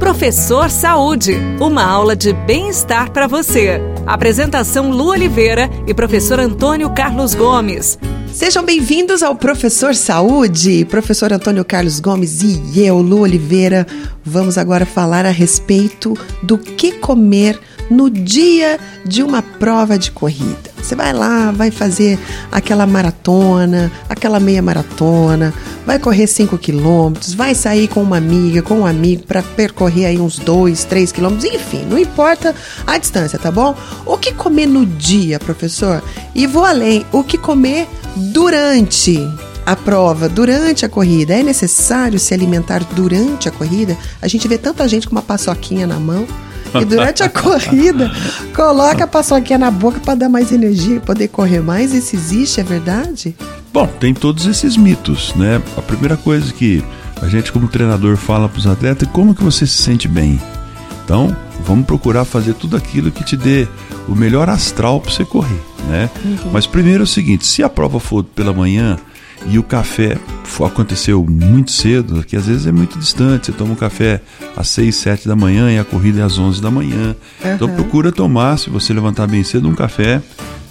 Professor Saúde, uma aula de bem-estar para você. Apresentação Lu Oliveira e professor Antônio Carlos Gomes. Sejam bem-vindos ao Professor Saúde, professor Antônio Carlos Gomes e eu, Lu Oliveira. Vamos agora falar a respeito do que comer no dia de uma prova de corrida. Você vai lá, vai fazer aquela maratona, aquela meia maratona, vai correr 5 quilômetros, vai sair com uma amiga, com um amigo para percorrer aí uns 2, 3 quilômetros, enfim, não importa a distância, tá bom? O que comer no dia, professor? E vou além, o que comer durante a prova, durante a corrida. É necessário se alimentar durante a corrida? A gente vê tanta gente com uma paçoquinha na mão e durante a corrida coloca a paçoquinha na boca para dar mais energia e poder correr mais. Isso existe, é verdade? Bom, tem todos esses mitos, né? A primeira coisa que a gente como treinador fala para os atletas é como que você se sente bem. Então, vamos procurar fazer tudo aquilo que te dê o melhor astral para você correr, né? Uhum. Mas primeiro é o seguinte, se a prova for pela manhã, e o café aconteceu muito cedo, que às vezes é muito distante. Você toma um café às 6, 7 da manhã e a corrida é às 11 da manhã. Uhum. Então procura tomar, se você levantar bem cedo, um café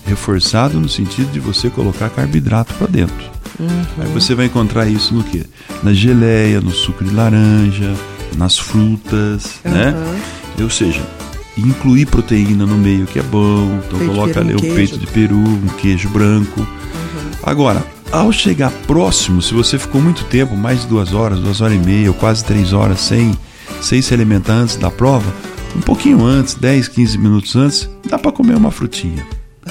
reforçado no sentido de você colocar carboidrato para dentro. Uhum. Aí você vai encontrar isso no que? Na geleia, no suco de laranja, nas frutas, uhum. né? Ou seja, incluir proteína no meio que é bom. Então peito coloca ali um o peito de peru, um queijo branco. Uhum. Agora, ao chegar próximo, se você ficou muito tempo, mais de duas horas, duas horas e meia, ou quase três horas sem, sem se alimentar antes da prova, um pouquinho antes, 10, 15 minutos antes, dá para comer uma frutinha.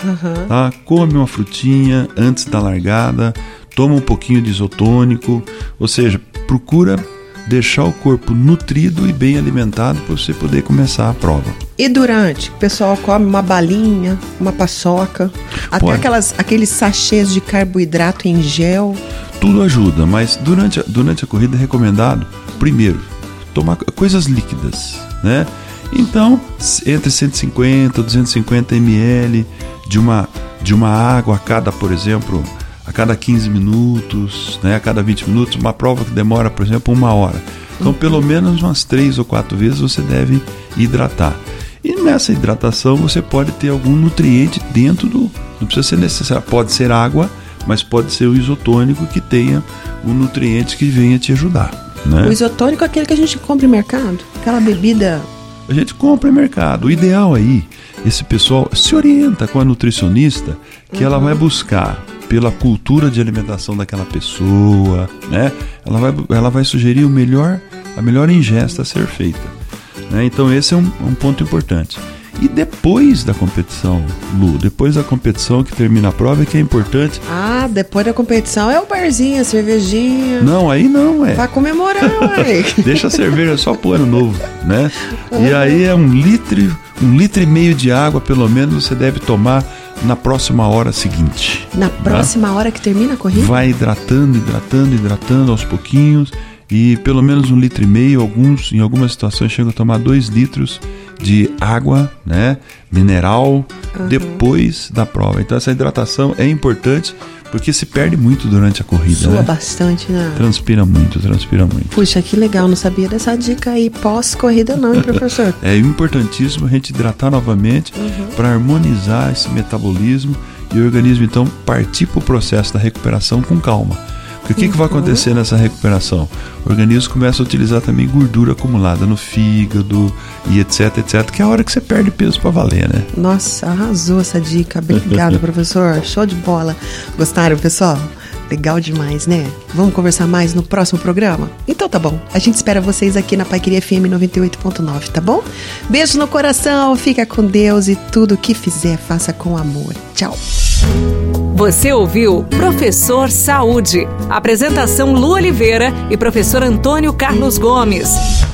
Uhum. Tá? Come uma frutinha antes da largada, toma um pouquinho de isotônico, ou seja, procura deixar o corpo nutrido e bem alimentado para você poder começar a prova. E durante, o pessoal come uma balinha, uma paçoca, até aquelas, aqueles sachês de carboidrato em gel. Tudo ajuda, mas durante, durante a corrida é recomendado, primeiro, tomar coisas líquidas, né? Então, entre 150 e 250 ml de uma, de uma água a cada, por exemplo, a cada 15 minutos, né, a cada 20 minutos, uma prova que demora, por exemplo, uma hora. Então, pelo menos umas três ou quatro vezes você deve hidratar. E nessa hidratação você pode ter algum nutriente dentro do. Não precisa ser necessário, pode ser água, mas pode ser o isotônico que tenha um nutriente que venha te ajudar. Né? O isotônico é aquele que a gente compra em mercado, aquela bebida. A gente compra em mercado. O ideal aí, esse pessoal se orienta com a nutricionista que uhum. ela vai buscar pela cultura de alimentação daquela pessoa, né? Ela vai, ela vai sugerir o melhor, a melhor ingesta a ser feita. Né? Então esse é um, um ponto importante. E depois da competição, Lu, depois da competição que termina a prova, é que é importante. Ah, depois da competição é o barzinho, a cervejinha. Não, aí não, é. Pra comemorar, ué. Deixa a cerveja só pro ano novo, né? E aí é um litro, um litro e meio de água, pelo menos, você deve tomar na próxima hora seguinte. Na próxima né? hora que termina a corrida? Vai hidratando, hidratando, hidratando aos pouquinhos e pelo menos um litro e meio, alguns em algumas situações chegam a tomar dois litros de água, né, mineral uhum. depois da prova. Então essa hidratação é importante porque se perde muito durante a corrida. Sua né? bastante, né? Transpira muito, transpira muito. Puxa, que legal, não sabia dessa dica aí pós-corrida não, hein, professor? é importantíssimo a gente hidratar novamente uhum. para harmonizar esse metabolismo e o organismo então partir para o processo da recuperação com calma. Porque o que, uhum. que vai acontecer nessa recuperação? O organismo começa a utilizar também gordura acumulada no fígado e etc, etc, que é a hora que você perde peso para valer, né? Nossa, arrasou essa dica. Obrigada, professor. Show de bola. Gostaram, pessoal? Legal demais, né? Vamos conversar mais no próximo programa? Então tá bom. A gente espera vocês aqui na Paiqueria FM 98.9, tá bom? Beijo no coração, fica com Deus e tudo que fizer, faça com amor. Tchau. Você ouviu Professor Saúde. Apresentação Lu Oliveira e professor Antônio Carlos Gomes.